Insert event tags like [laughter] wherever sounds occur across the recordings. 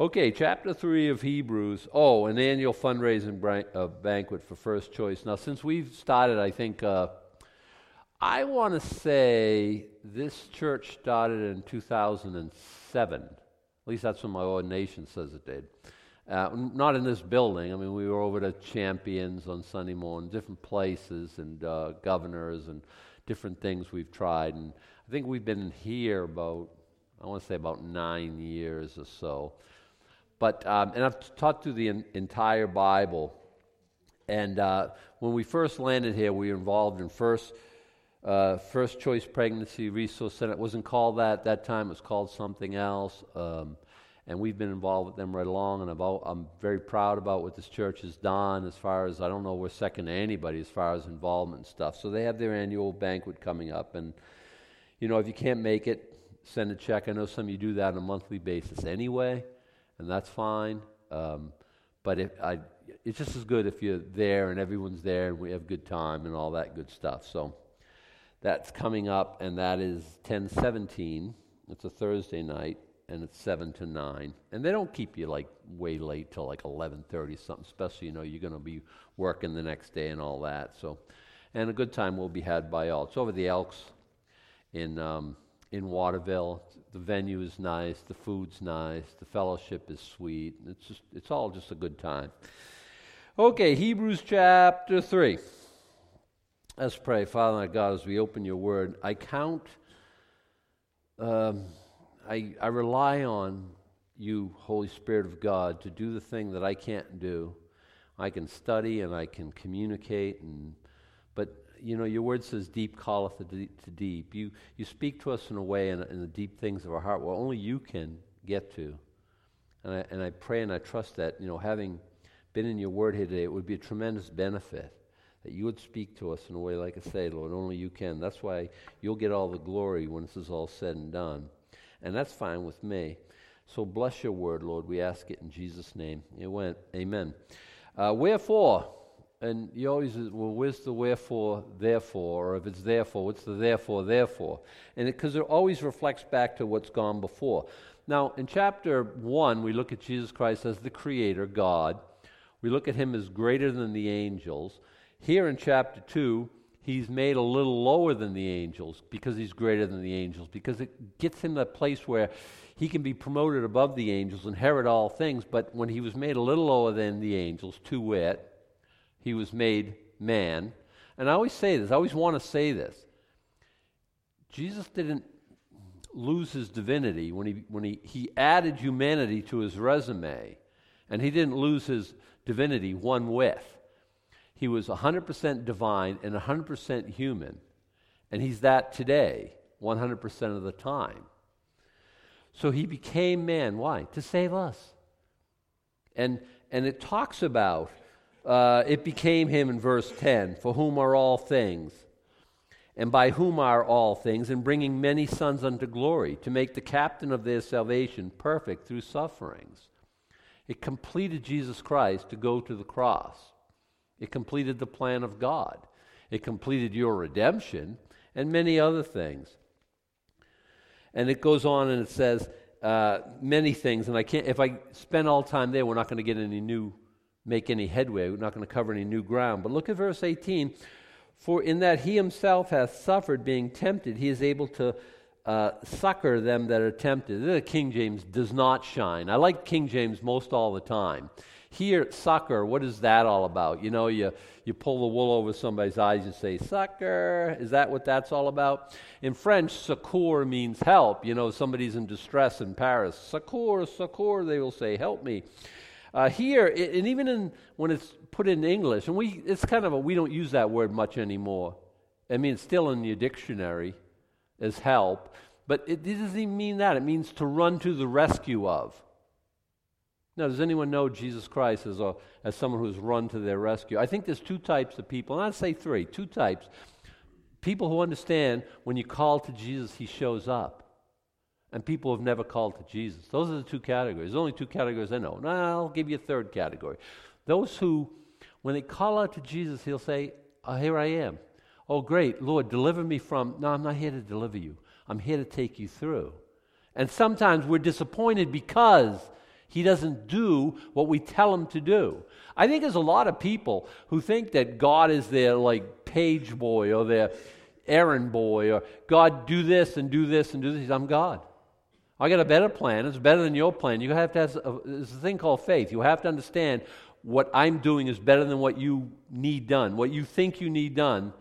Okay, chapter 3 of Hebrews. Oh, an annual fundraising bran- uh, banquet for First Choice. Now, since we've started, I think, uh, I want to say this church started in 2007. At least that's what my ordination says it did. Uh, not in this building. I mean, we were over to Champions on Sunday morning, different places, and uh, governors, and different things we've tried. And I think we've been here about, I want to say about nine years or so. But um, and I've taught through the entire Bible. And uh, when we first landed here, we were involved in first uh, first choice pregnancy resource center. It wasn't called that at that time. It was called something else. Um, and we've been involved with them right along. And about, I'm very proud about what this church has done. As far as I don't know, we're second to anybody as far as involvement and stuff. So they have their annual banquet coming up, and you know if you can't make it, send a check. I know some of you do that on a monthly basis anyway and that's fine. Um, but if I, it's just as good if you're there and everyone's there and we have good time and all that good stuff. So that's coming up, and that is 1017. It's a Thursday night, and it's 7 to 9. And they don't keep you like way late till like 11:30 something, especially you know you're going to be working the next day and all that. So, and a good time will be had by all. It's over the Elks in um, in Waterville the venue is nice, the food's nice, the fellowship is sweet. It's just it's all just a good time. Okay, Hebrews chapter 3. Let's pray. Father my God, as we open your word, I count, um, I, I rely on you, Holy Spirit of God, to do the thing that I can't do. I can study and I can communicate, and, but you know, your word says, deep calleth to deep. You, you speak to us in a way in, in the deep things of our heart where only you can get to. And I, and I pray and I trust that, you know, having been in your word here today, it would be a tremendous benefit that you would speak to us in a way, like I say, Lord, only you can. That's why you'll get all the glory when this is all said and done. And that's fine with me. So bless your word, Lord. We ask it in Jesus' name. It went. Amen. Uh, wherefore, and you always, well, where's the wherefore, therefore? Or if it's therefore, what's the therefore, therefore? And because it, it always reflects back to what's gone before. Now, in chapter 1, we look at Jesus Christ as the Creator, God. We look at Him as greater than the angels. Here in chapter 2, He's made a little lower than the angels because He's greater than the angels, because it gets him to a place where He can be promoted above the angels, inherit all things. But when He was made a little lower than the angels, to wit, he was made man. And I always say this, I always want to say this. Jesus didn't lose his divinity when he, when he, he added humanity to his resume, and he didn't lose his divinity one whiff. He was 100% divine and 100% human, and he's that today, 100% of the time. So he became man. Why? To save us. And, and it talks about uh, it became him in verse 10 for whom are all things, and by whom are all things, and bringing many sons unto glory, to make the captain of their salvation perfect through sufferings. It completed Jesus Christ to go to the cross. It completed the plan of God. It completed your redemption and many other things. And it goes on and it says uh, many things. And I can't, if I spend all time there, we're not going to get any new make any headway. We're not going to cover any new ground. But look at verse 18. For in that he himself hath suffered being tempted, he is able to uh, succor them that are tempted. The King James does not shine. I like King James most all the time. Here, succor, what is that all about? You know, you, you pull the wool over somebody's eyes and say, succor. Is that what that's all about? In French, secours means help. You know, somebody's in distress in Paris. Secours, secours, they will say, help me. Uh, here, and even in, when it's put in English, and we, it's kind of a, we don't use that word much anymore. I mean, it's still in your dictionary as help, but it, it doesn't even mean that. It means to run to the rescue of. Now, does anyone know Jesus Christ as, a, as someone who's run to their rescue? I think there's two types of people, and I'd say three, two types. People who understand when you call to Jesus, he shows up and people have never called to Jesus. Those are the two categories. There's only two categories I know. Now, I'll give you a third category. Those who, when they call out to Jesus, he'll say, oh, Here I am. Oh, great, Lord, deliver me from. No, I'm not here to deliver you. I'm here to take you through. And sometimes we're disappointed because He doesn't do what we tell him to do. I think there's a lot of people who think that God is their like page boy or their errand boy or God do this and do this and do this. I'm God. I got a better plan. It's better than your plan. You have to have uh, a, there's a thing called faith. You have to understand what I'm doing is better than what you need done. What you think you need done,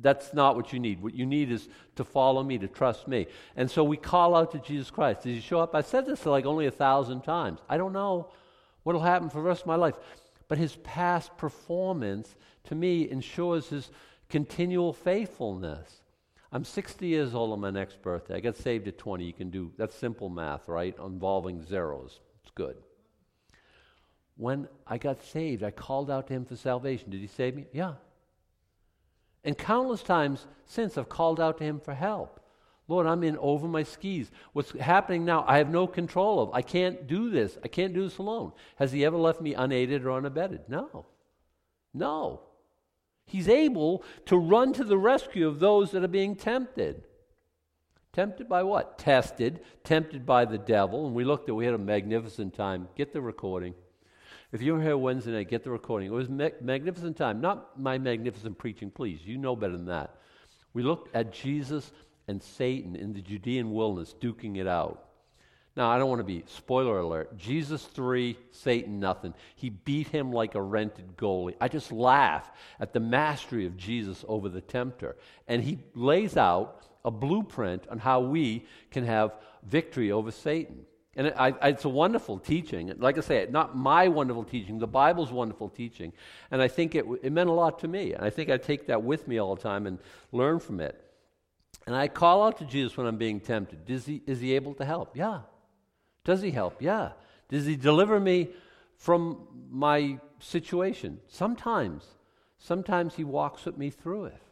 that's not what you need. What you need is to follow me, to trust me. And so we call out to Jesus Christ. Did he show up? I said this like only a thousand times. I don't know what will happen for the rest of my life. But his past performance, to me, ensures his continual faithfulness. I'm 60 years old on my next birthday. I got saved at 20. You can do that's simple math, right? Involving zeros. It's good. When I got saved, I called out to him for salvation. Did he save me? Yeah. And countless times since, I've called out to him for help. Lord, I'm in over my skis. What's happening now, I have no control of. I can't do this. I can't do this alone. Has he ever left me unaided or unabetted? No. No. He's able to run to the rescue of those that are being tempted. Tempted by what? Tested, tempted by the devil. And we looked at, we had a magnificent time. Get the recording. If you were here Wednesday night, get the recording. It was ma- magnificent time. Not my magnificent preaching, please. You know better than that. We looked at Jesus and Satan in the Judean wilderness duking it out. Now, I don't want to be, spoiler alert, Jesus 3, Satan nothing. He beat him like a rented goalie. I just laugh at the mastery of Jesus over the tempter. And he lays out a blueprint on how we can have victory over Satan. And it, I, it's a wonderful teaching. Like I say, not my wonderful teaching, the Bible's wonderful teaching. And I think it, it meant a lot to me. And I think I take that with me all the time and learn from it. And I call out to Jesus when I'm being tempted. Is he, is he able to help? Yeah. Does he help? Yeah. Does he deliver me from my situation? Sometimes. Sometimes he walks with me through it.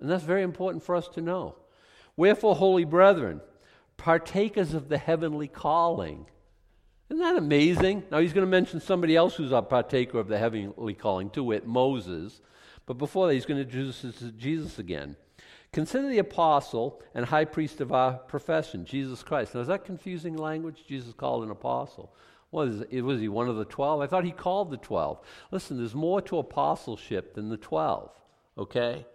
And that's very important for us to know. Wherefore, holy brethren, partakers of the heavenly calling. Isn't that amazing? Now, he's going to mention somebody else who's a partaker of the heavenly calling, to wit, Moses. But before that, he's going to introduce us to Jesus again. Consider the apostle and high priest of our profession, Jesus Christ. Now, is that confusing language? Jesus called an apostle. Was, was he one of the twelve? I thought he called the twelve. Listen, there's more to apostleship than the twelve, okay?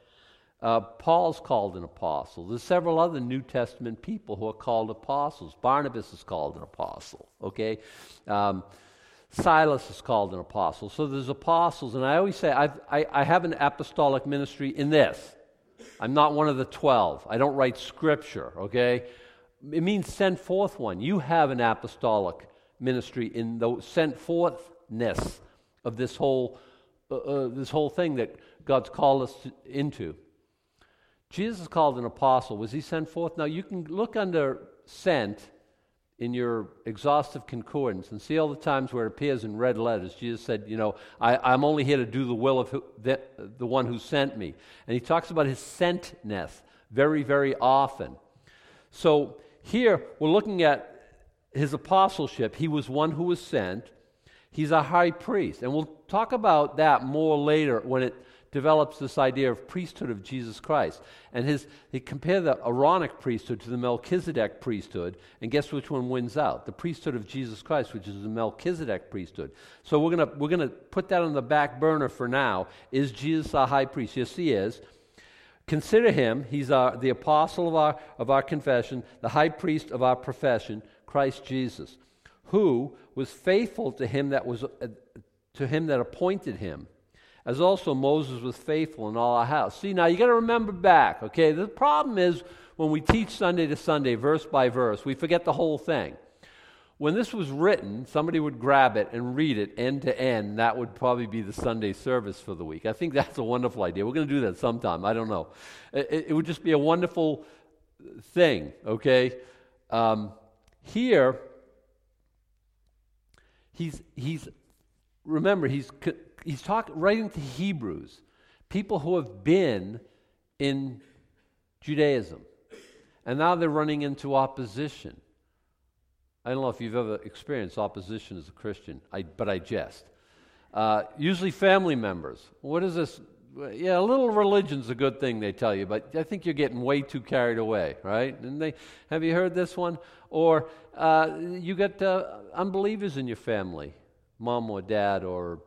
Uh, Paul's called an apostle. There's several other New Testament people who are called apostles. Barnabas is called an apostle, okay? Um, Silas is called an apostle. So there's apostles, and I always say I've, I, I have an apostolic ministry in this. I'm not one of the 12. I don't write scripture, okay? It means send forth one. You have an apostolic ministry in the sent forthness of this whole, uh, uh, this whole thing that God's called us to, into. Jesus called an apostle. Was he sent forth? Now, you can look under sent in your exhaustive concordance and see all the times where it appears in red letters. Jesus said, You know, I, am only here to do the will of who, the, the one who sent me. And he talks about his sentness very, very often. So here we're looking at his apostleship. He was one who was sent, he's a high priest. And we'll talk about that more later when it develops this idea of priesthood of Jesus Christ. And his, he compared the Aaronic priesthood to the Melchizedek priesthood, and guess which one wins out? The priesthood of Jesus Christ, which is the Melchizedek priesthood. So we're going we're gonna put that on the back burner for now. Is Jesus our high priest? Yes, he is. Consider him, he's our, the apostle of our, of our confession, the high priest of our profession, Christ Jesus, who was faithful to him that was uh, to him that appointed him as also Moses was faithful in all our house. See, now you got to remember back, okay? The problem is when we teach Sunday to Sunday, verse by verse, we forget the whole thing. When this was written, somebody would grab it and read it end to end. That would probably be the Sunday service for the week. I think that's a wonderful idea. We're going to do that sometime. I don't know. It, it would just be a wonderful thing, okay? Um, here, he's, he's remember, he's he's talking writing to Hebrews, people who have been in Judaism, and now they're running into opposition. I don't know if you've ever experienced opposition as a Christian, I, but I jest. Uh, usually family members. What is this? yeah, a little religion's a good thing, they tell you, but I think you're getting way too carried away, right? And they, have you heard this one? Or uh, you got uh, unbelievers in your family, mom or dad or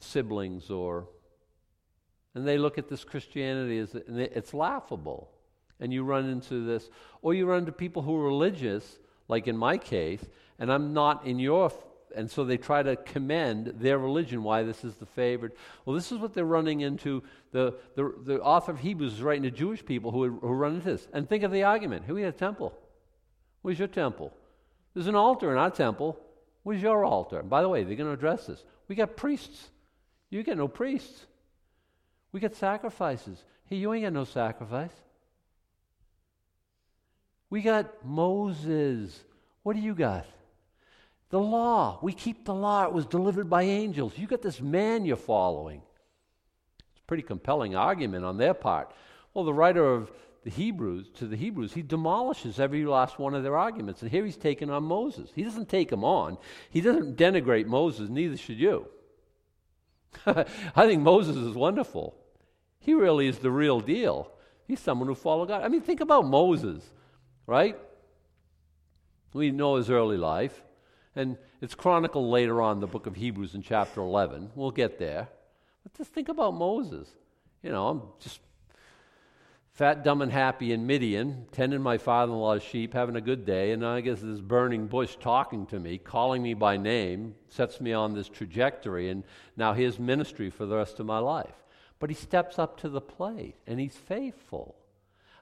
siblings, or, and they look at this Christianity as it's laughable. And you run into this, or you run into people who are religious, like in my case, and I'm not in your and so they try to commend their religion, why this is the favored. Well, this is what they're running into. The, the, the author of Hebrews is writing to Jewish people who, who run into this. And think of the argument. Here we have a temple. Where's your temple? There's an altar in our temple. Where's your altar? And by the way, they're going to address this. We got priests. You get no priests. We get sacrifices. Hey, you ain't got no sacrifice. We got Moses. What do you got? The law. We keep the law. It was delivered by angels. You got this man you're following. It's a pretty compelling argument on their part. Well, the writer of the Hebrews, to the Hebrews, he demolishes every last one of their arguments. And here he's taking on Moses. He doesn't take him on. He doesn't denigrate Moses, neither should you. [laughs] I think Moses is wonderful. He really is the real deal. He's someone who followed God. I mean, think about Moses, right? We know his early life. And it's chronicled later on the book of Hebrews in chapter 11. We'll get there. But just think about Moses. You know, I'm just fat, dumb, and happy in Midian, tending my father in law's sheep, having a good day, and I guess this burning bush talking to me, calling me by name, sets me on this trajectory, and now his ministry for the rest of my life. But he steps up to the plate, and he's faithful.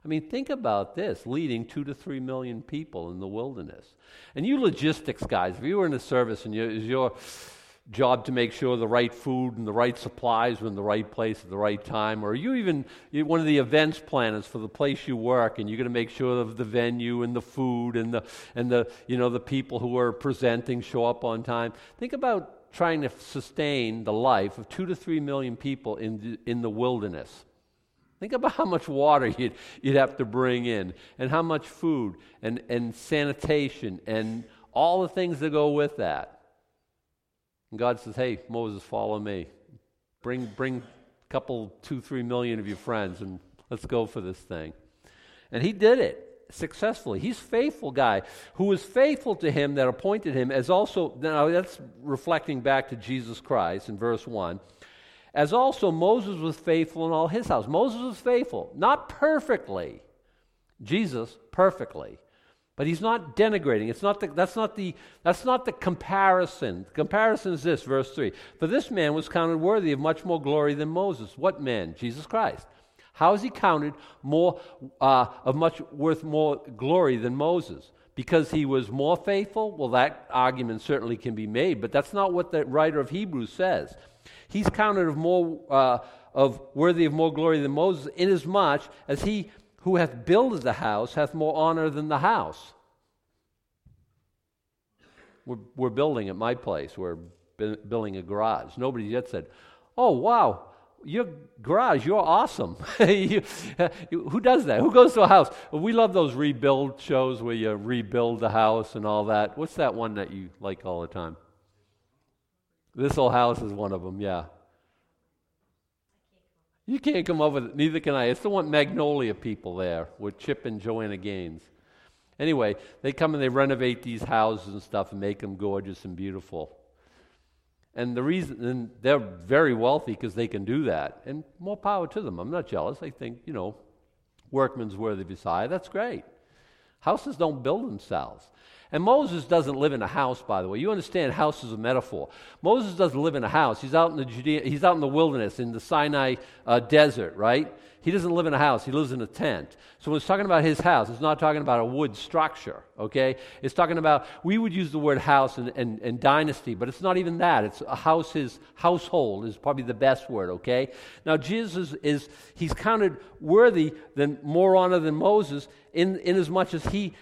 I mean, think about this leading two to three million people in the wilderness. And you logistics guys, if you were in the service and you, your job to make sure the right food and the right supplies were in the right place at the right time, or you even one of the events planners for the place you work, and you're going to make sure of the venue and the food and the and the you know the people who are presenting show up on time. Think about trying to sustain the life of two to three million people in the, in the wilderness. Think about how much water you'd, you'd have to bring in, and how much food, and, and sanitation, and all the things that go with that. And God says, Hey, Moses, follow me. Bring, bring a couple, two, three million of your friends, and let's go for this thing. And he did it successfully. He's faithful guy who was faithful to him that appointed him as also now that's reflecting back to Jesus Christ in verse 1 as also Moses was faithful in all his house. Moses was faithful, not perfectly. Jesus perfectly. But he's not denigrating. It's not the, that's, not the, that's not the comparison. The comparison is this, verse 3. For this man was counted worthy of much more glory than Moses. What man? Jesus Christ. How is he counted more uh, of much worth more glory than Moses? Because he was more faithful? Well, that argument certainly can be made, but that's not what the writer of Hebrews says. He's counted of more uh, of worthy of more glory than Moses, inasmuch as he who hath builded the house hath more honor than the house. We're, we're building at my place. We're building a garage. Nobody yet said, "Oh wow, your garage, you're awesome." [laughs] you, [laughs] who does that? Who goes to a house? Well, we love those rebuild shows where you rebuild the house and all that. What's that one that you like all the time? This old house is one of them, yeah. You can't come up with it, neither can I. It's the one Magnolia people there with Chip and Joanna Gaines. Anyway, they come and they renovate these houses and stuff and make them gorgeous and beautiful. And the reason, and they're very wealthy because they can do that. And more power to them. I'm not jealous. I think, you know, workman's worthy beside. That's great. Houses don't build themselves. And Moses doesn't live in a house, by the way. You understand house is a metaphor. Moses doesn't live in a house. He's out in the Judea, he's out in the wilderness, in the Sinai uh, desert, right? He doesn't live in a house. He lives in a tent. So when it's talking about his house, it's not talking about a wood structure, okay? It's talking about, we would use the word house and, and, and dynasty, but it's not even that. It's a house, his household is probably the best word, okay? Now, Jesus is, he's counted worthy than more honor than Moses in, in as much as he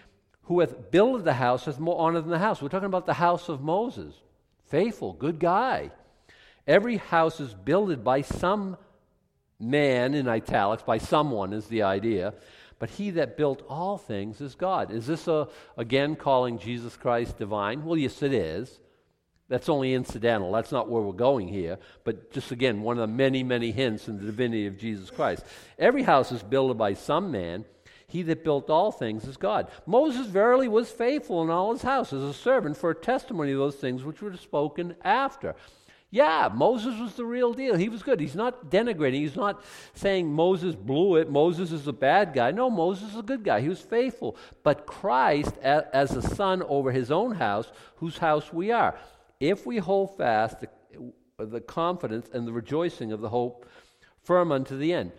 who hath builded the house has more honor than the house. We're talking about the house of Moses. Faithful, good guy. Every house is builded by some man, in italics, by someone is the idea. But he that built all things is God. Is this, a, again, calling Jesus Christ divine? Well, yes, it is. That's only incidental. That's not where we're going here. But just again, one of the many, many hints in the divinity of Jesus Christ. Every house is built by some man. He that built all things is God. Moses verily was faithful in all his house as a servant for a testimony of those things which were spoken after. Yeah, Moses was the real deal. He was good. He's not denigrating. He's not saying Moses blew it. Moses is a bad guy. No, Moses is a good guy. He was faithful. But Christ, as a son over his own house, whose house we are, if we hold fast the, the confidence and the rejoicing of the hope firm unto the end.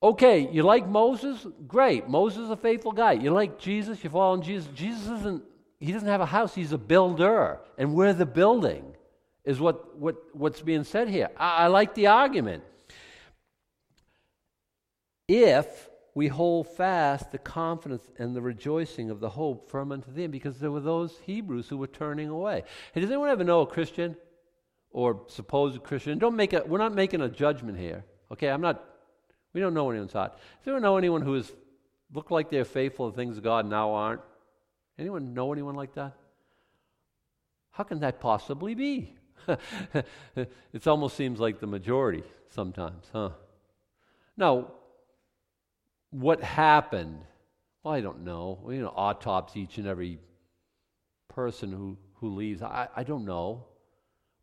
Okay, you like Moses? Great. Moses is a faithful guy. You like Jesus? You follow Jesus? Jesus isn't, he doesn't have a house. He's a builder. And we're the building is what, what, what's being said here. I, I like the argument. If we hold fast the confidence and the rejoicing of the hope firm unto them, because there were those Hebrews who were turning away. Hey, does anyone ever know a Christian or supposed Christian? Don't make a, we're not making a judgment here. Okay, I'm not, we don't know anyone's heart. Does anyone know anyone who has looked like they're faithful to things of God now aren't? Anyone know anyone like that? How can that possibly be? [laughs] it almost seems like the majority sometimes, huh? Now, what happened? Well, I don't know. you know, autopsy each and every person who, who leaves. I, I don't know.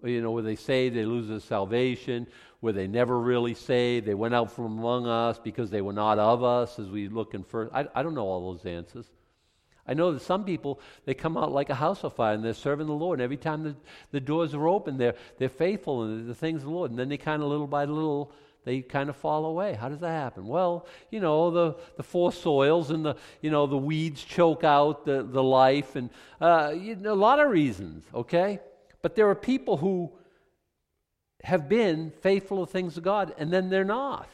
You know, where they say they lose their salvation, where they never really say they went out from among us because they were not of us, as we look in first. I, I don't know all those answers. I know that some people, they come out like a house of fire and they're serving the Lord. And every time the, the doors are open, they're, they're faithful in the things of the Lord. And then they kind of little by little, they kind of fall away. How does that happen? Well, you know, the, the four soils and the, you know, the weeds choke out the, the life and uh, you know, a lot of reasons, okay? But there are people who have been faithful to things of God and then they're not.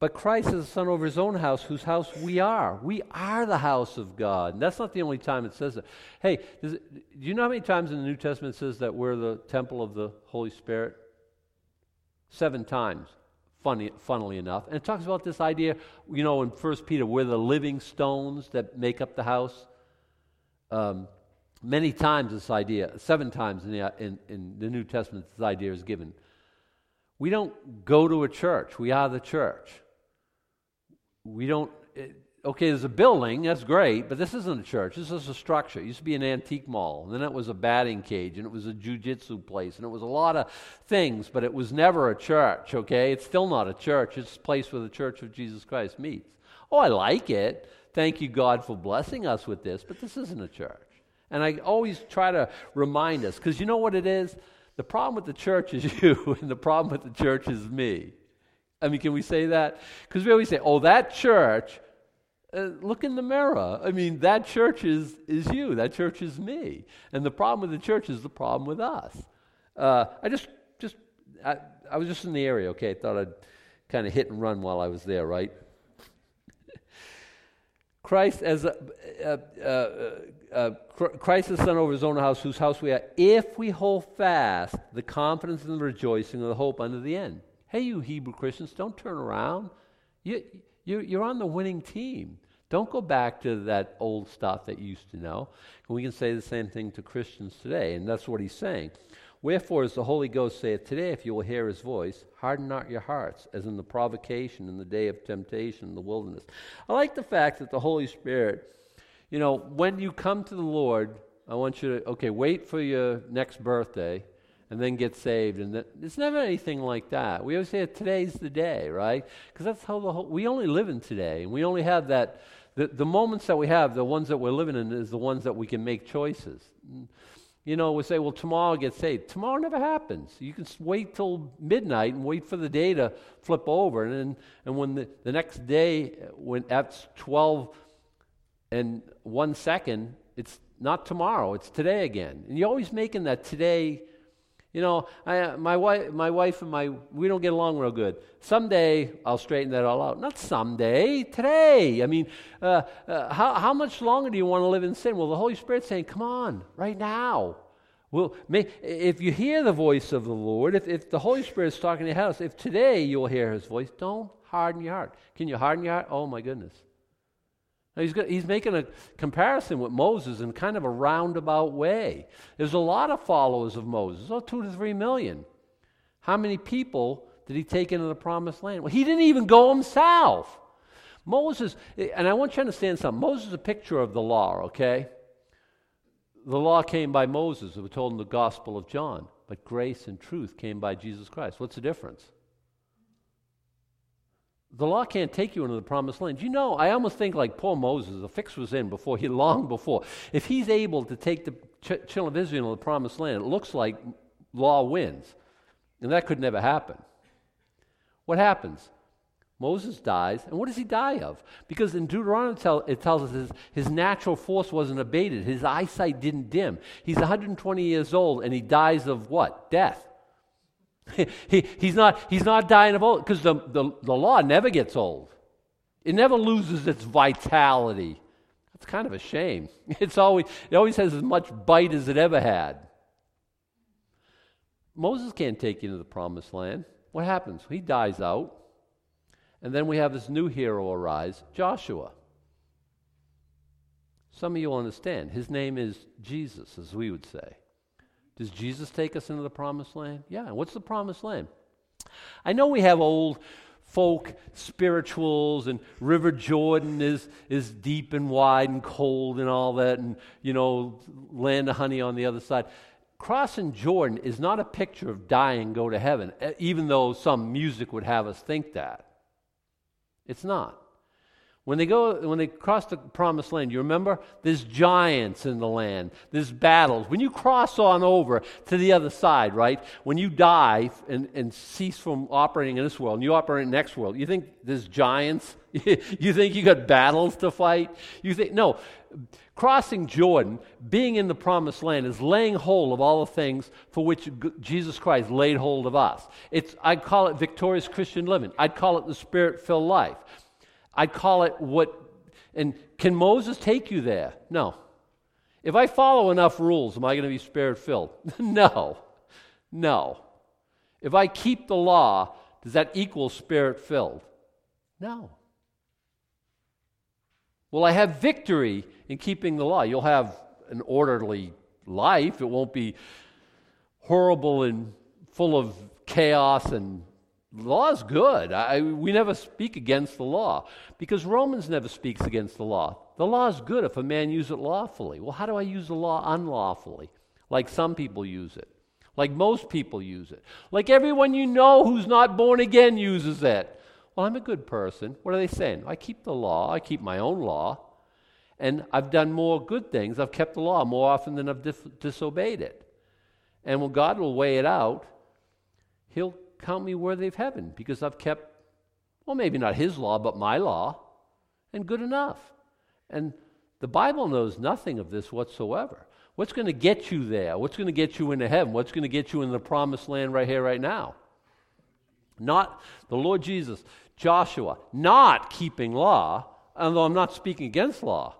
But Christ is the son over his own house, whose house we are. We are the house of God. And that's not the only time it says that. Hey, it, do you know how many times in the New Testament it says that we're the temple of the Holy Spirit? Seven times, funny, funnily enough. And it talks about this idea, you know, in 1 Peter, we're the living stones that make up the house. Um, many times this idea, seven times in the, in, in the New Testament, this idea is given. We don't go to a church, we are the church we don't, it, okay, there's a building, that's great, but this isn't a church. This is a structure. It used to be an antique mall, and then it was a batting cage, and it was a jujitsu place, and it was a lot of things, but it was never a church, okay? It's still not a church. It's a place where the church of Jesus Christ meets. Oh, I like it. Thank you, God, for blessing us with this, but this isn't a church. And I always try to remind us, because you know what it is? The problem with the church is [laughs] you, and the problem with the church is me. I mean, can we say that? Because we always say, oh, that church, uh, look in the mirror. I mean, that church is, is you, that church is me. And the problem with the church is the problem with us. Uh, I just, just I, I was just in the area, okay? I thought I'd kind of hit and run while I was there, right? [laughs] Christ as a, uh, uh, uh, Christ the Son over his own house, whose house we are, if we hold fast the confidence and the rejoicing of the hope unto the end. Hey, you Hebrew Christians, don't turn around. You, you, you're on the winning team. Don't go back to that old stuff that you used to know. And we can say the same thing to Christians today, and that's what he's saying. Wherefore, as the Holy Ghost saith today, if you will hear his voice, harden not your hearts, as in the provocation in the day of temptation in the wilderness. I like the fact that the Holy Spirit, you know, when you come to the Lord, I want you to, okay, wait for your next birthday and then get saved. And that, it's never anything like that. We always say today's the day, right? Because that's how the whole, we only live in today. And we only have that, the, the moments that we have, the ones that we're living in, is the ones that we can make choices. You know, we say, well, tomorrow I'll get saved. Tomorrow never happens. You can wait till midnight and wait for the day to flip over. And, then, and when the, the next day, uh, when at 12 and one second, it's not tomorrow, it's today again. And you're always making that today you know, I, my, wife, my wife and my, we don't get along real good. Someday I'll straighten that all out. Not someday, today. I mean, uh, uh, how, how much longer do you want to live in sin? Well, the Holy Spirit's saying, come on, right now. Well, may, if you hear the voice of the Lord, if, if the Holy Spirit is talking to your house, if today you'll hear his voice, don't harden your heart. Can you harden your heart? Oh, my goodness. He's, got, he's making a comparison with Moses in kind of a roundabout way. There's a lot of followers of Moses, oh, two to three million. How many people did he take into the promised land? Well, he didn't even go himself. Moses, eh, and I want you to understand something. Moses is a picture of the law, okay? The law came by Moses, we're told in the Gospel of John, but grace and truth came by Jesus Christ. What's the difference? The law can't take you into the promised land. You know, I almost think like poor Moses, the fix was in before he, [laughs] long before. If he's able to take the ch- children of Israel into the promised land, it looks like law wins. And that could never happen. What happens? Moses dies, and what does he die of? Because in Deuteronomy tell, it tells us his, his natural force wasn't abated, his eyesight didn't dim. He's 120 years old, and he dies of what? Death. [laughs] he, he's, not, he's not dying of old, because the, the, the law never gets old, it never loses its vitality. That's kind of a shame. [laughs] It's always, it always has as much bite as it ever had. Moses can't take you into the promised land. What happens? He dies out. And then we have this new hero arise, Joshua. Some of you will understand. His name is Jesus, as we would say. Does Jesus take us into the promised land? Yeah. What's the promised land? I know we have old folk spirituals and River Jordan is, is deep and wide and cold and all that, and, you know, land of honey on the other side. Crossing Jordan is not a picture of dying, go to heaven, even though some music would have us think that. It's not. When they go, when they cross the promised land, you remember there's giants in the land. There's battles. When you cross on over to the other side, right? When you die and, and cease from operating in this world and you operate in the next world, you think there's giants? [laughs] you think you got battles to fight? You think no. Crossing Jordan, being in the promised land, is laying hold of all the things for which Jesus Christ laid hold of us. It's, I'd call it victorious Christian living. I'd call it the spirit filled life. I'd call it what, and can Moses take you there? No. If I follow enough rules, am I going to be spirit filled? [laughs] no. No. If I keep the law, does that equal spirit filled? No. Will I have victory in keeping the law? You'll have an orderly life. It won't be horrible and full of chaos and law is good. I, we never speak against the law because Romans never speaks against the law. The law is good if a man use it lawfully. Well, how do I use the law unlawfully? Like some people use it, like most people use it, like everyone you know who's not born again uses it. Well, I'm a good person. What are they saying? I keep the law, I keep my own law, and I've done more good things. I've kept the law more often than I've dis- disobeyed it. And when God will weigh it out, He'll count me worthy of heaven because I've kept, well, maybe not his law, but my law, and good enough. And the Bible knows nothing of this whatsoever. What's going to get you there? What's going to get you into heaven? What's going to get you in the promised land right here, right now? Not the Lord Jesus, Joshua, not keeping law, although I'm not speaking against law.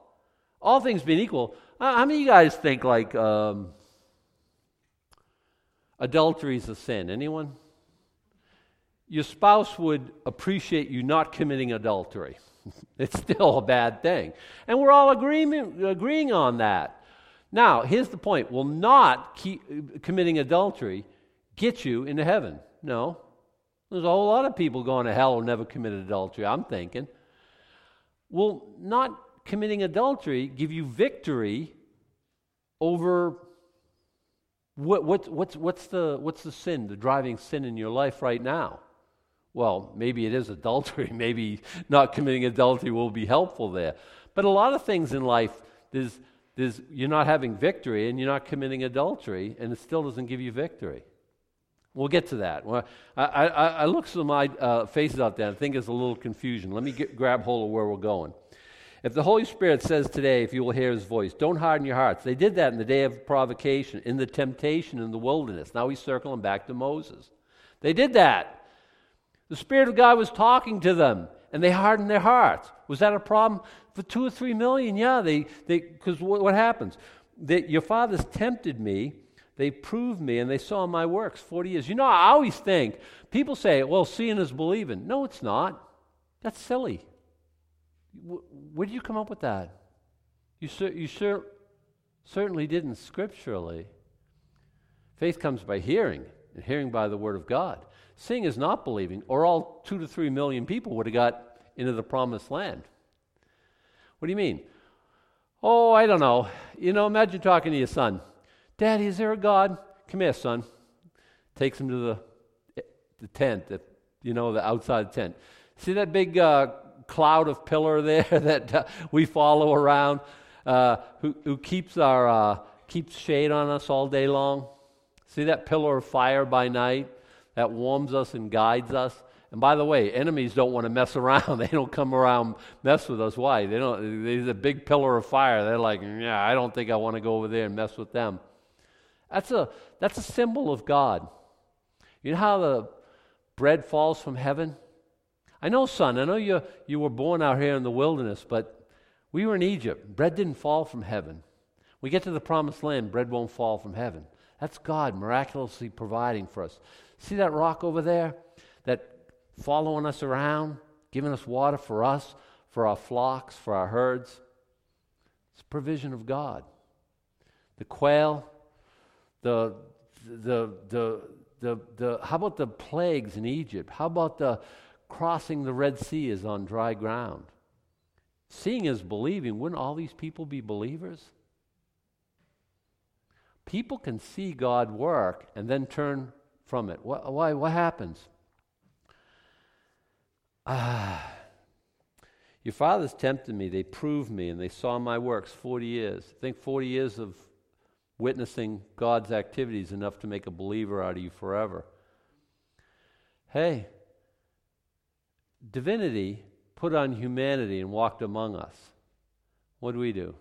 All things being equal, how many of you guys think like um, adultery is a sin? Anyone? Your spouse would appreciate you not committing adultery. [laughs] it's still a bad thing. And we're all agreeing, agreeing on that. Now, here's the point will not keep, committing adultery get you into heaven? No. There's a whole lot of people going to hell who never committed adultery, I'm thinking. Will not committing adultery give you victory over what, what, what's, what's, the, what's the sin, the driving sin in your life right now? Well, maybe it is adultery. [laughs] Maybe not committing adultery will be helpful there. But a lot of things in life, there's, there's, you're not having victory and you're not committing adultery, and it still doesn't give you victory. We'll get to that. Well, I, I, I look my uh, faces out there and think there's a little confusion. Let me get, grab hold of where we're going. If the Holy Spirit says today, if you will hear his voice, don't harden your hearts. They did that in the day of provocation, in the temptation in the wilderness. Now he's circling back to Moses. They did that. The Spirit of God was talking to them, and they hardened their hearts. Was that a problem for two or three million? Yeah, they because what, what, happens? They, your fathers tempted me. They proved me, and they saw my works. Forty years. You know, I always think people say, "Well, seeing is believing." No, it's not. That's silly. Where did you come up with that? You, cer- you cer- certainly didn't scripturally. Faith comes by hearing, and hearing by the word of God. Seeing is not believing, or all two to three million people would have got into the promised land. What do you mean? Oh, I don't know. You know, imagine talking to your son. Daddy, is there a God? Come here, son. Takes him to the, the tent, the, you know, the outside tent. See that big uh, cloud of pillar [laughs] there that uh, we follow around, uh, who, who keeps our uh, keeps shade on us all day long? See that pillar of fire by night that warms us and guides us? And by the way, enemies don't want to mess around. [laughs] They don't come around mess with us. Why? They don't. There's a big pillar of fire. They're like, yeah, I don't think I want to go over there and mess with them. That's a that's a symbol of God. You know how the bread falls from heaven? I know, son. I know you you were born out here in the wilderness, but we were in Egypt. Bread didn't fall from heaven. We get to the promised land, bread won't fall from heaven. That's God miraculously providing for us. See that rock over there? That following us around, giving us water for us, for our flocks, for our herds. It's provision of God. The quail, the, the, the, the, the, how about the plagues in Egypt? How about the crossing the Red Sea is on dry ground? Seeing is believing. Wouldn't all these people be believers? People can see God work and then turn from it. What, why, what happens? Ah, your fathers tempted me, they proved me, and they saw my works 40 years. I think 40 years of witnessing God's activities enough to make a believer out of you forever. Hey, divinity put on humanity and walked among us. What do we do?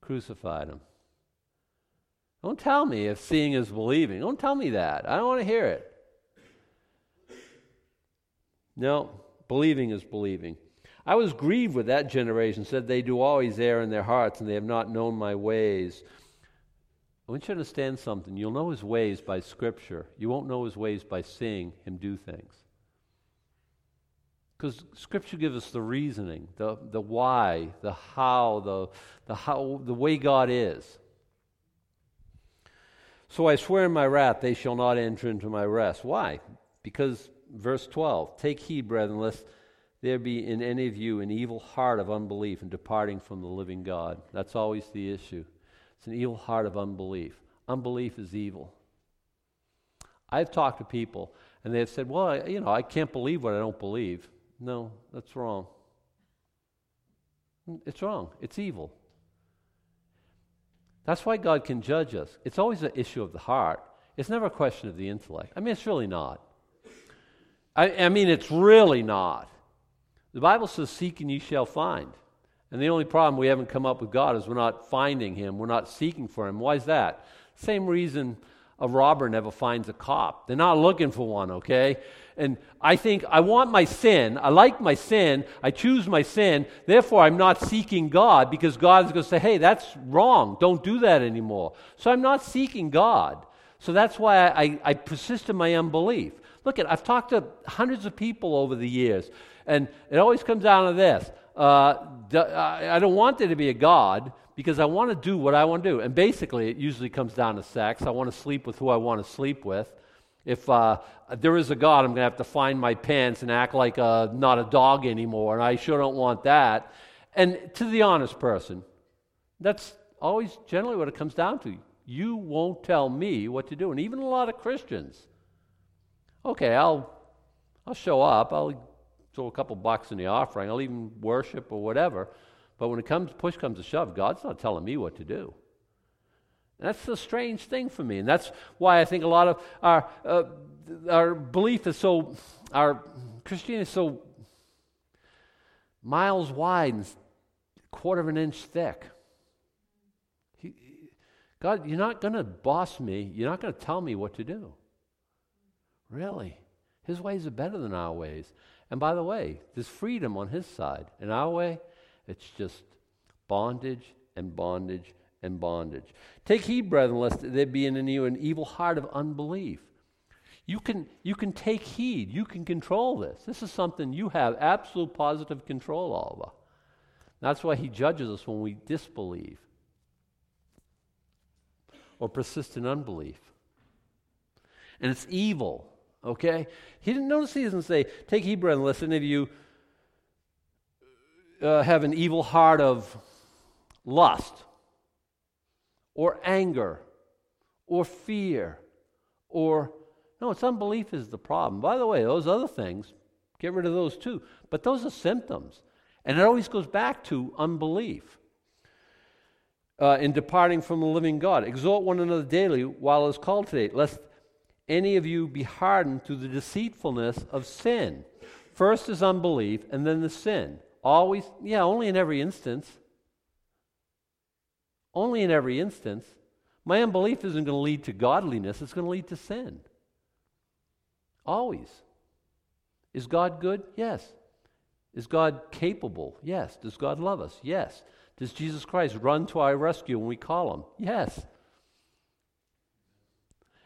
Crucified him. Don't tell me if seeing is believing. Don't tell me that. I don't want to hear it. No, Believing is believing. I was grieved with that generation, said they do always err in their hearts, and they have not known my ways. I want you to understand something. You'll know his ways by Scripture. You won't know his ways by seeing him do things. Because Scripture gives us the reasoning, the, the why, the how, the, the how, the way God is. So I swear in my wrath, they shall not enter into my rest. Why? Because verse 12 Take heed, brethren, lest there be in any of you an evil heart of unbelief and departing from the living God. That's always the issue. It's an evil heart of unbelief. Unbelief is evil. I've talked to people and they've said, Well, I, you know, I can't believe what I don't believe. No, that's wrong. It's wrong. It's evil. That's why God can judge us. It's always an issue of the heart. It's never a question of the intellect. I mean, it's really not. I, I mean, it's really not. The Bible says, Seek and ye shall find. And the only problem we haven't come up with God is we're not finding Him, we're not seeking for Him. Why is that? Same reason a robber never finds a cop. They're not looking for one, okay? And I think I want my sin. I like my sin. I choose my sin. Therefore, I'm not seeking God because God is going to say, hey, that's wrong. Don't do that anymore. So I'm not seeking God. So that's why I, I, persist in my unbelief. Look at, I've talked to hundreds of people over the years, and it always comes down to this. Uh, I don't want there to be a God because I want to do what I want to do. And basically, it usually comes down to sex. I want to sleep with who I want to sleep with. If uh, there is a God, I'm going to have to find my pants and act like a, not a dog anymore, and I sure don't want that. And to the honest person, that's always generally what it comes down to. You won't tell me what to do. And even a lot of Christians okay, I'll, I'll show up. I'll throw a couple bucks in the offering. I'll even worship or whatever. But when it comes, push comes to shove, God's not telling me what to do. That's a strange thing for me. And that's why I think a lot of our, uh, our belief is so, our Christianity is so miles wide and quarter of an inch thick. He, God, you're not going to boss me. You're not going to tell me what to do. Really? His ways are better than our ways. And by the way, there's freedom on his side. In our way, it's just bondage and bondage and bondage. Take heed, brethren, lest there be in you an evil heart of unbelief. You can, you can take heed. You can control this. This is something you have absolute positive control over. That's why he judges us when we disbelieve or persist in unbelief. And it's evil, okay? He didn't notice he doesn't say, take heed, brethren, lest any of you uh, have an evil heart of lust or anger or fear or no it's unbelief is the problem. By the way those other things get rid of those too. But those are symptoms. And it always goes back to unbelief uh, in departing from the living god. Exhort one another daily while it's called today lest any of you be hardened through the deceitfulness of sin. First is unbelief and then the sin. Always yeah only in every instance only in every instance. My unbelief isn't going to lead to godliness, it's going to lead to sin. Always. Is God good? Yes. Is God capable? Yes. Does God love us? Yes. Does Jesus Christ run to our rescue when we call him? Yes.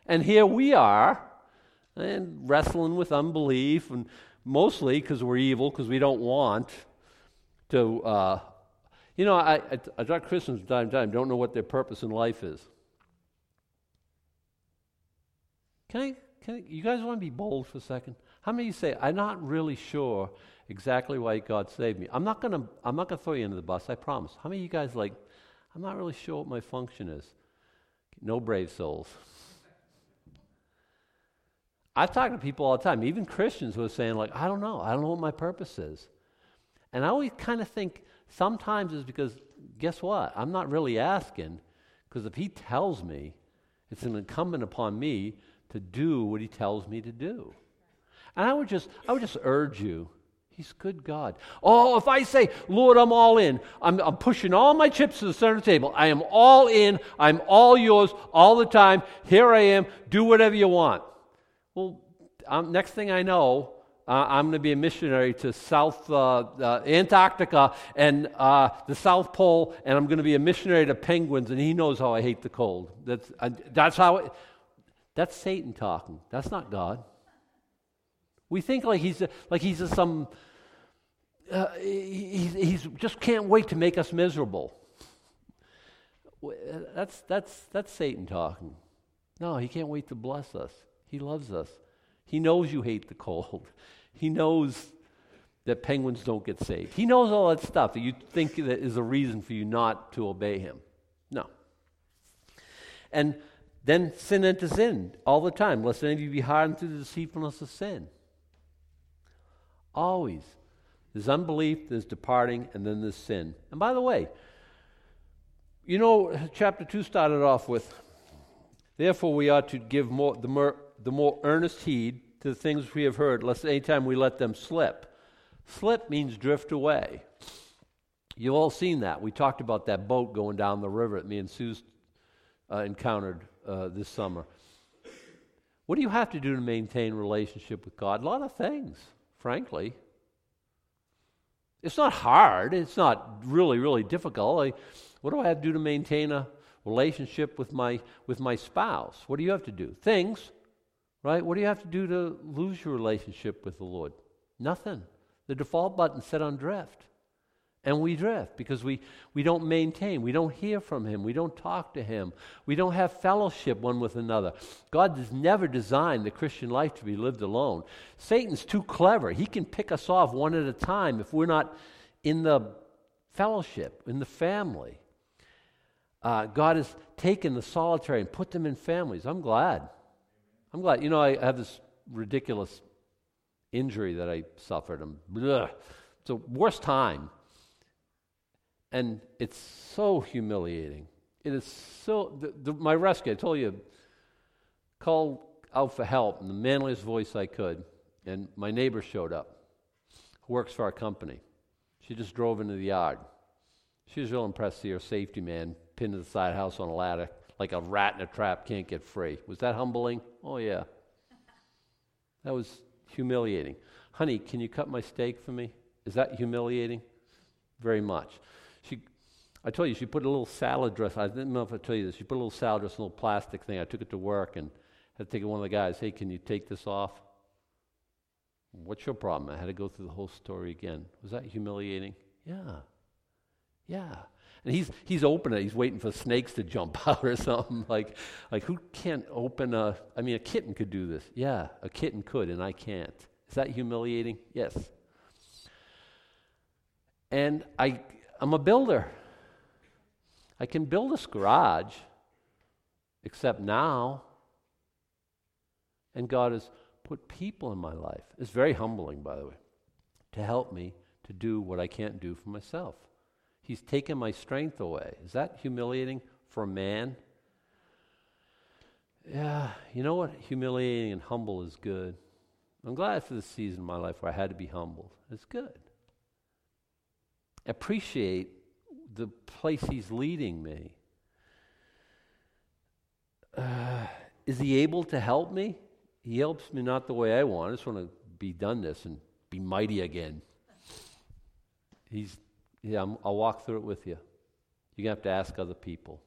And here we are, and wrestling with unbelief, and mostly because we're evil, because we don't want to uh, you know, I, I, I talk to Christians from time to time, don't know what their purpose in life is. Can I, can I, you guys want to be bold for a second? How many of you say, I'm not really sure exactly why God saved me? I'm not going to I'm not going to throw you into the bus, I promise. How many of you guys like, I'm not really sure what my function is? No brave souls. I've talked to people all the time, even Christians who are saying, like, I don't know. I don't know what my purpose is. And I always kind of think, Sometimes it's because, guess what? I'm not really asking, because if he tells me, it's an incumbent upon me to do what he tells me to do. And I would just, I would just urge you. He's good God. Oh, if I say, Lord, I'm all in, I'm, I'm, pushing all my chips to the center of the table. I am all in. I'm all yours all the time. Here I am. Do whatever you want. Well, um, next thing I know, uh, I'm going to be a missionary to South uh, uh, Antarctica and uh, the South Pole, and I'm going to be a missionary to penguins, and he knows how I hate the cold. That's, that's how it, that's Satan talking. That's not God. We think like he's a, like he's a, some uh, he, he's just can't wait to make us miserable. That's that's that's Satan talking. No, he can't wait to bless us. He loves us. He knows you hate the cold. [laughs] He knows that penguins don't get saved. He knows all that stuff that you think that is a reason for you not to obey him. No. And then sin enters in all the time, lest any of you be hardened through the deceitfulness of sin. Always. There's unbelief, there's departing, and then there's sin. And by the way, you know, chapter 2 started off with, Therefore we ought to give more, the, more, the more earnest heed to the things we have heard, lest anytime we let them slip. Slip means drift away. You've all seen that. We talked about that boat going down the river that me and Sue uh, encountered uh, this summer. What do you have to do to maintain a relationship with God? A lot of things, frankly. It's not hard. It's not really, really difficult. I, what do I have to do to maintain a relationship with my with my spouse? What do you have to do? Things. Right? What do you have to do to lose your relationship with the Lord? Nothing. The default button set on drift. And we drift because we, we don't maintain, we don't hear from Him, we don't talk to Him, we don't have fellowship one with another. God has never designed the Christian life to be lived alone. Satan's too clever. He can pick us off one at a time if we're not in the fellowship, in the family. Uh, God has taken the solitary and put them in families. I'm glad. I'm glad. You know, I have this ridiculous injury that I suffered. I'm, ugh, it's a worst time. And it's so humiliating. It is so. The, the, my rescue, I told you, called out for help in the manliest voice I could. And my neighbor showed up, who works for our company. She just drove into the yard. She was real impressed to see her safety man pinned to the side house on a ladder like a rat in a trap can't get free. Was that humbling? Oh, yeah. That was humiliating. Honey, can you cut my steak for me? Is that humiliating? Very much. She, I told you, she put a little salad dress. I didn't know if I told you this. She put a little salad dressing, a little plastic thing. I took it to work and had to take it one of the guys. Hey, can you take this off? What's your problem? I had to go through the whole story again. Was that humiliating? Yeah. Yeah. And he's, he's open it. He's waiting for snakes to jump [laughs] out or something. Like, like, who can't open a. I mean, a kitten could do this. Yeah, a kitten could, and I can't. Is that humiliating? Yes. And I, I'm a builder. I can build this garage, except now. And God has put people in my life. It's very humbling, by the way, to help me to do what I can't do for myself. He's taken my strength away. Is that humiliating for a man? Yeah, you know what? Humiliating and humble is good. I'm glad for the season in my life where I had to be humbled. It's good. Appreciate the place He's leading me. Uh, is He able to help me? He helps me not the way I want. I just want to be done this and be mighty again. He's yeah, i will walk through it with you. You have to ask other people.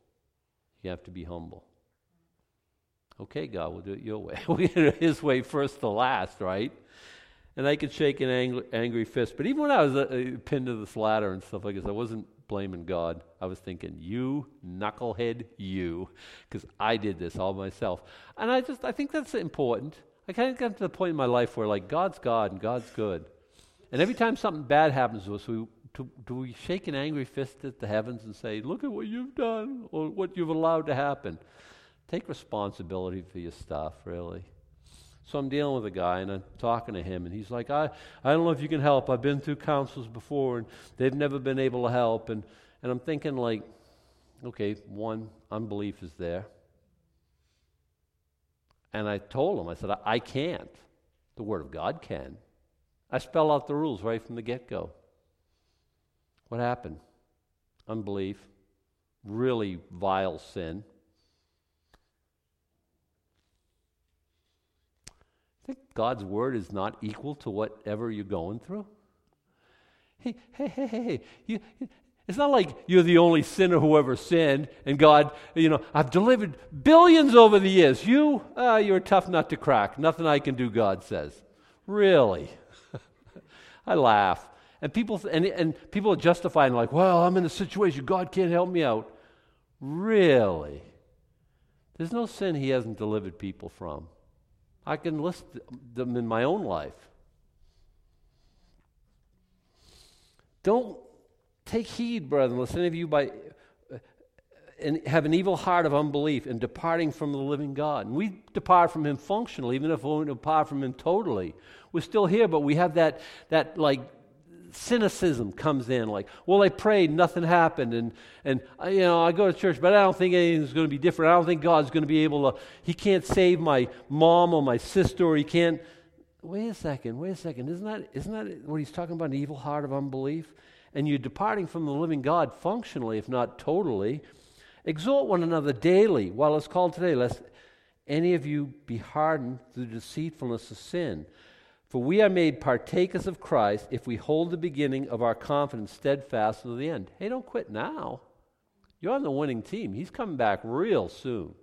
You have to be humble. Okay, God, we'll do it your way. [laughs] we His way first to last, right? And I could shake an angry, angry fist. But even when I was uh, uh, pinned to this ladder and stuff like this, I wasn't blaming God. I was thinking, you knucklehead, you, because I did this all myself. And I just, I think that's important. I kind of got to the point in my life where, like, God's God and God's good. And every time something bad happens to us, we, to, do we shake an angry fist at the heavens and say, Look at what you've done or what you've allowed to happen? Take responsibility for your stuff, really. So I'm dealing with a guy and I'm talking to him, and he's like, I, I don't know if you can help. I've been through councils before, and they've never been able to help. And, and I'm thinking, like, okay, one, unbelief is there. And I told him, I said, I, I can't. The Word of God can. I spell out the rules right from the get go. What happened? Unbelief, really vile sin. Think God's word is not equal to whatever you're going through? Hey, hey, hey, hey, you, it's not like you're the only sinner who ever sinned, and God, you know, I've delivered billions over the years. You, uh, you're a tough nut to crack. Nothing I can do, God says. Really? [laughs] I laugh. And people, and, and people are justifying, like, well, I'm in a situation, God can't help me out. Really? There's no sin he hasn't delivered people from. I can list them in my own life. Don't take heed, brethren, lest any of you by uh, and have an evil heart of unbelief and departing from the living God. And we depart from Him functionally, even if we don't depart from Him totally. We're still here, but we have that that like cynicism comes in like well i prayed nothing happened and and uh, you know i go to church but i don't think anything's going to be different. I don't think god's going to be able to he can't save my mom or my sister or he can't wait a second wait a second. Isn't that isn't that what he's talking about an evil heart of unbelief? And you're departing from the living god functionally if not totally. Exhort one another daily while it's called today lest any of you be hardened through the deceitfulness of sin for we are made partakers of Christ if we hold the beginning of our confidence steadfast to the end. Hey, don't quit now. You're on the winning team. He's coming back real soon.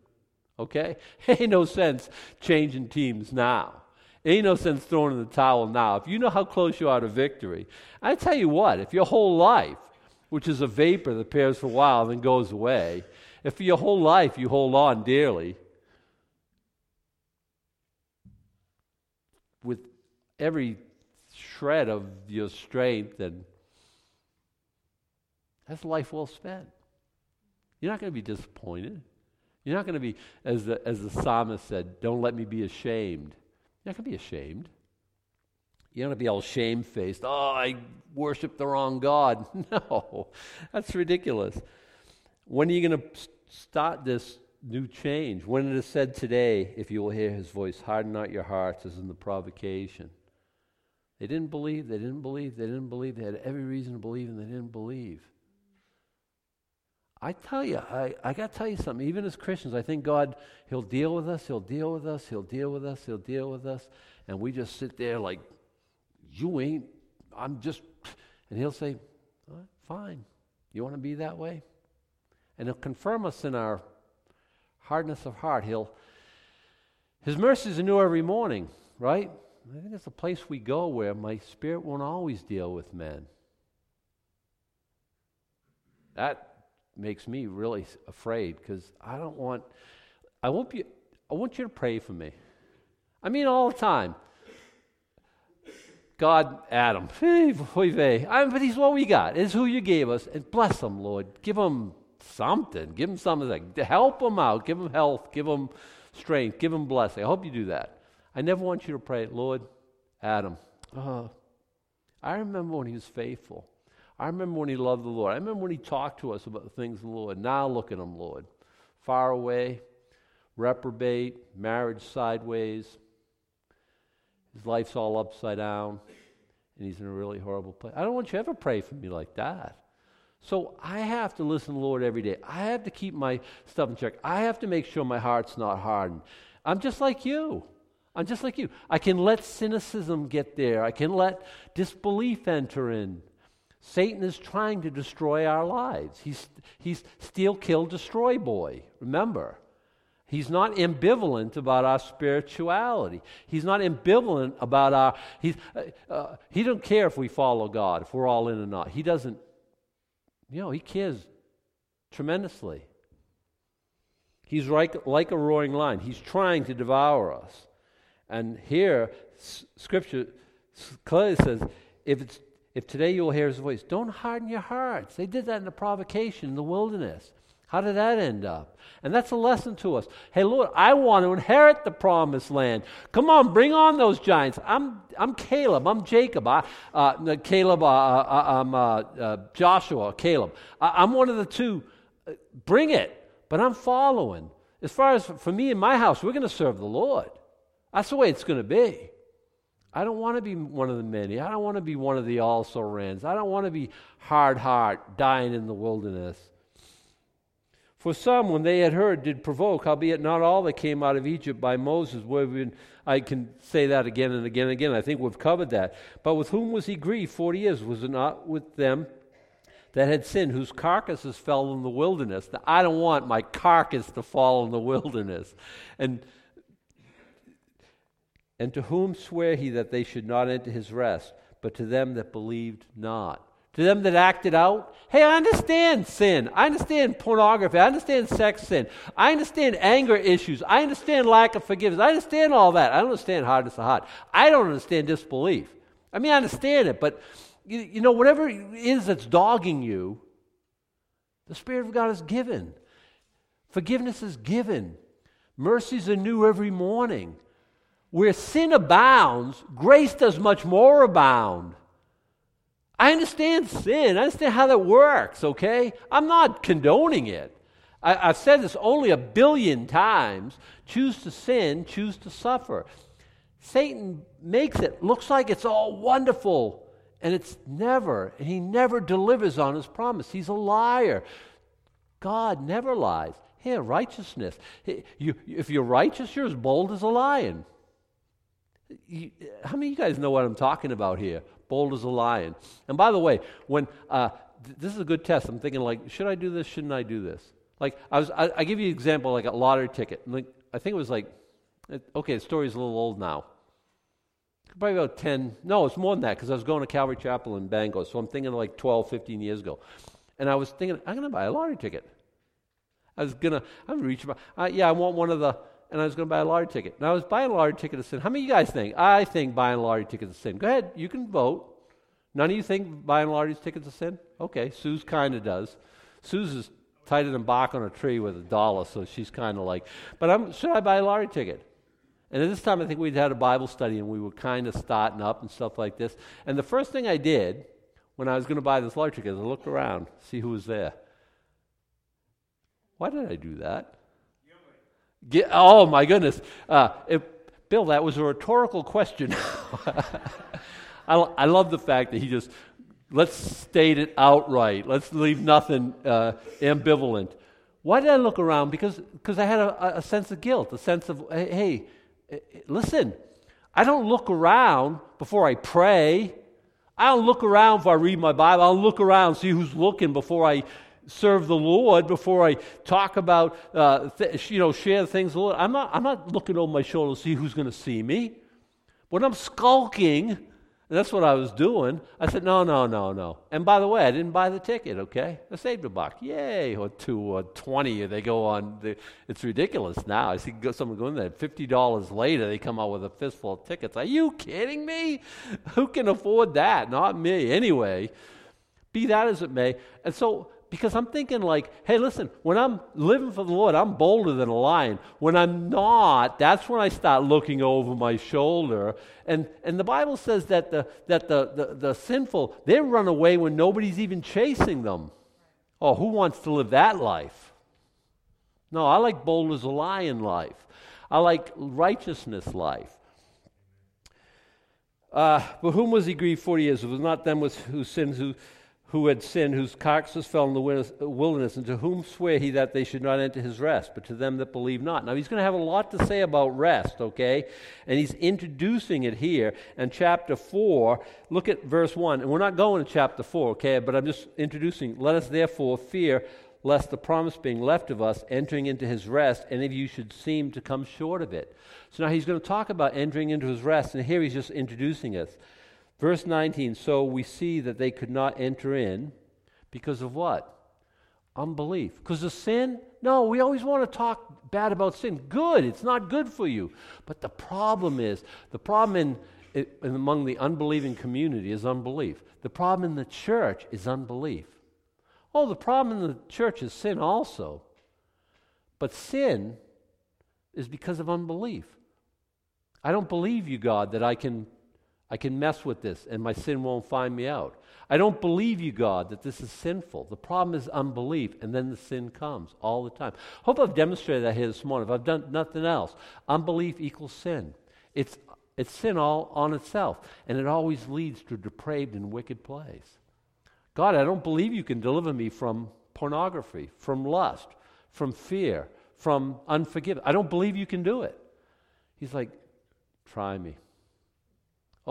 Okay? [laughs] Ain't no sense changing teams now. Ain't no sense throwing in the towel now. If you know how close you are to victory, I tell you what, if your whole life, which is a vapor that appears for a while and then goes away, if for your whole life you hold on dearly, with every shred of your strength, and that's life well spent. You're not going to be disappointed. You're not going to be, as the, as the psalmist said, don't let me be ashamed. You're not going to be ashamed. You're not going to be all shamefaced. Oh, I worship the wrong God. [laughs] No, that's ridiculous. When are you going to start this new change? When it is said today, if you will hear his voice, harden not your hearts as in the provocation. They didn't believe, they didn't believe, they didn't believe. They had every reason to believe, and they didn't believe. I tell you, I, I got to tell you something. Even as Christians, I think God, He'll deal with us, He'll deal with us, He'll deal with us, He'll deal with us. And we just sit there like, you ain't, I'm just, and He'll say, fine. You want to be that way? And He'll confirm us in our hardness of heart. He'll, His mercies are new every morning, right? I think it's a place we go where my spirit won't always deal with men. that makes me really afraid because I don't want, I want you, I want you to pray for me. I mean, all the time. God, Adam, [laughs] I but he's what we got. It's who you gave us. And bless him, Lord. Give him something. Give him something. Help him out. Give him health. Give him strength. Give him blessing. I hope you do that. I never want you to pray, Lord, Adam. Uh, I remember when he was faithful. I remember when he loved the Lord. I remember when he talked to us about the things of the Lord. Now look at him, Lord. Far away, reprobate, marriage sideways. His life's all upside down, and he's in a really horrible place. I don't want you to ever pray for me like that. So I have to listen to the Lord every day. I have to keep my stuff in check. I have to make sure my heart's not hardened. I'm just like you. I'm just like you. I can let cynicism get there. I can let disbelief enter in. Satan is trying to destroy our lives. He's, he's steal, kill, destroy boy. Remember, he's not ambivalent about our spirituality. He's not ambivalent about our. He's, uh, uh, he don't care if we follow God, if we're all in or not. He doesn't. You know, he cares tremendously. He's like, like a roaring lion. He's trying to devour us. And here, Scripture clearly says, if it's if today you will hear his voice, don't harden your hearts. They did that in the provocation in the wilderness. How did that end up? And that's a lesson to us. Hey, Lord, I want to inherit the promised land. Come on, bring on those giants. I'm, I'm Caleb. I'm Jacob. I, uh, Caleb, uh, uh, uh I'm uh, uh, Joshua, Caleb. I, am one of the two. Bring it. But I'm following. As far as for me and my house, we're going to serve the Lord. That's the way it's going to be. I don't want to be one of the many. I don't want to be one of the also rans. I don't want to be hard heart, dying in the wilderness. For some, when they had heard, did provoke, albeit not all that came out of Egypt by Moses. Been, I can say that again and again and again. I think we've covered that. But with whom was he grieved 40 years? Was it not with them that had sinned, whose carcasses fell in the wilderness? Now, I don't want my carcass to fall in the wilderness. And and to whom swear he that they should not enter his rest, but to them that believed not? To them that acted out, hey, I understand sin. I understand pornography. I understand sex sin. I understand anger issues. I understand lack of forgiveness. I understand all that. I don't understand hardness of heart. I don't understand disbelief. I mean, I understand it, but you, you know, whatever it is that's dogging you, the Spirit of God is given. Forgiveness is given. Mercies are new every morning. Where sin abounds, grace does much more abound. I understand sin. I understand how that works, okay? I'm not condoning it. I, have said this only a billion times. Choose to sin, choose to suffer. Satan makes it looks like it's all wonderful, and it's never, and he never delivers on his promise. He's a liar. God never lies. Here, righteousness. You, if you're righteous, you're as bold as a lion. You, how many of you guys know what I'm talking about here? Bold as a lion. And by the way, when uh, th- this is a good test, I'm thinking like, should I do this? Shouldn't I do this? Like I was, I, I give you an example, like a lottery ticket. Like I think it was like, it, okay, the story's a little old now. Probably about 10, no, it's more than that because I was going to Calvary Chapel in Bangor. So I'm thinking like 12, 15 years ago. And I was thinking, I'm going to buy a lottery ticket. I was going to, I'm going to reach, uh, yeah, I want one of the, and I was going to buy a lottery ticket. And I was buying a lottery ticket to sin. How many of you guys think? I think buying a lottery ticket is a sin. Go ahead, you can vote. None of you think buying a lottery ticket is a sin? Okay, Sue's kind of does. Sue's is tighter than bark on a tree with a dollar, so she's kind of like, but I'm, should I buy a lottery ticket? And at this time, I think we'd had a Bible study and we were kind of starting up and stuff like this. And the first thing I did when I was going to buy this lottery ticket is I looked around, see who was there. Why did I do that? Get, oh, my goodness. Uh, Bill, that was a rhetorical question. [laughs] I, I love the fact that he just, let's state it outright. Let's leave nothing uh, ambivalent. Why did I look around? Because because I had a, a, sense of guilt, a sense of, hey, hey, listen, I don't look around before I pray. I don't look around before I read my Bible. I don't look around, see who's looking before I serve the Lord, before I talk about, uh, th- you know, share things. Lord, I'm not, I'm not looking over my shoulder to see who's going to see me. When I'm skulking that's what I was doing. I said, no, no, no, no. And by the way, I didn't buy the ticket, okay? I saved a buck. Yay, or two or 20. They go on. The, it's ridiculous now. I see someone going there. $50 later, they come out with a fistful of tickets. Are you kidding me? [laughs] Who can afford that? Not me. Anyway, be that as it may. And so because I'm thinking, like, hey, listen, when I'm living for the Lord, I'm bolder than a lion. When I'm not, that's when I start looking over my shoulder. And, and the Bible says that, the, that the, the, the sinful, they run away when nobody's even chasing them. Oh, who wants to live that life? No, I like bold as a lion life. I like righteousness life. Uh, but whom was he grieved 40 years? It was not them with, whose sins who who had sinned, whose carcasses fell in the wilderness, and to whom swear he that they should not enter his rest, but to them that believe not. Now, he's going to have a lot to say about rest, okay? And he's introducing it here in chapter 4. Look at verse 1. And we're not going to chapter 4, okay? But I'm just introducing. Let us therefore fear lest the promise being left of us, entering into his rest, any of you should seem to come short of it. So now he's going to talk about entering into his rest, and here he's just introducing us. Verse 19 So we see that they could not enter in because of what? Unbelief. Because of sin? No, we always want to talk bad about sin. Good, it's not good for you. But the problem is the problem in, among the unbelieving community is unbelief. The problem in the church is unbelief. Oh, the problem in the church is sin also. But sin is because of unbelief. I don't believe you, God, that I can I can mess with this and my sin won't find me out. I don't believe you, God, that this is sinful. The problem is unbelief, and then the sin comes all the time. Hope I've demonstrated that here this morning. If I've done nothing else, unbelief equals sin. It's, it's sin all on itself, and it always leads to a depraved and wicked place. God, I don't believe you can deliver me from pornography, from lust, from fear, from unforgiveness. I don't believe you can do it. He's like, try me.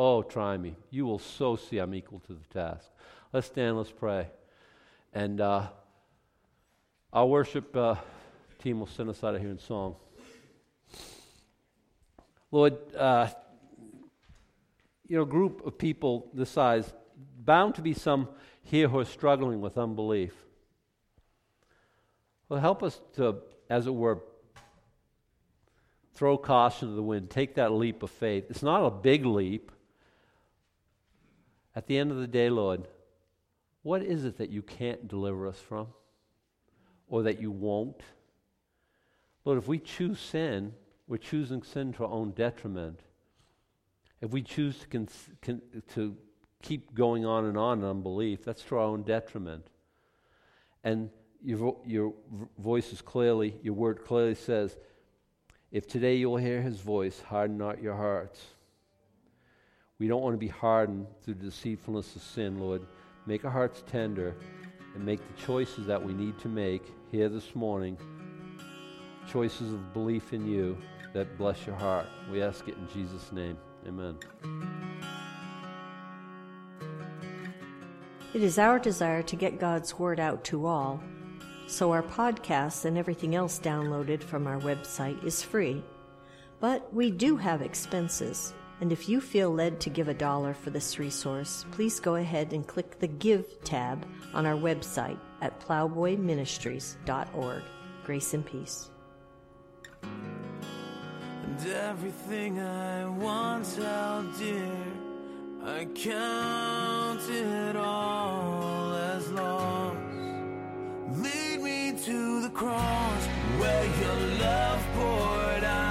Oh, try me. You will so see I'm equal to the task. Let's stand, let's pray. And uh, our worship uh, team will send us out of here in song. Lord, uh, you know, a group of people this size, bound to be some here who are struggling with unbelief. Well, help us to, as it were, throw caution to the wind, take that leap of faith. It's not a big leap. At the end of the day, Lord, what is it that you can't deliver us from? Or that you won't? Lord, if we choose sin, we're choosing sin to our own detriment. If we choose to, con- to keep going on and on in unbelief, that's to our own detriment. And your, vo- your voice is clearly, your word clearly says, if today you will hear his voice, harden not your hearts. We don't want to be hardened through the deceitfulness of sin, Lord. Make our hearts tender and make the choices that we need to make here this morning choices of belief in you that bless your heart. We ask it in Jesus' name. Amen. It is our desire to get God's Word out to all, so our podcasts and everything else downloaded from our website is free. But we do have expenses. And if you feel led to give a dollar for this resource, please go ahead and click the Give tab on our website at plowboyministries.org. Grace and peace. And everything I once oh held dear, I count it all as lost. Lead me to the cross where your love poured out.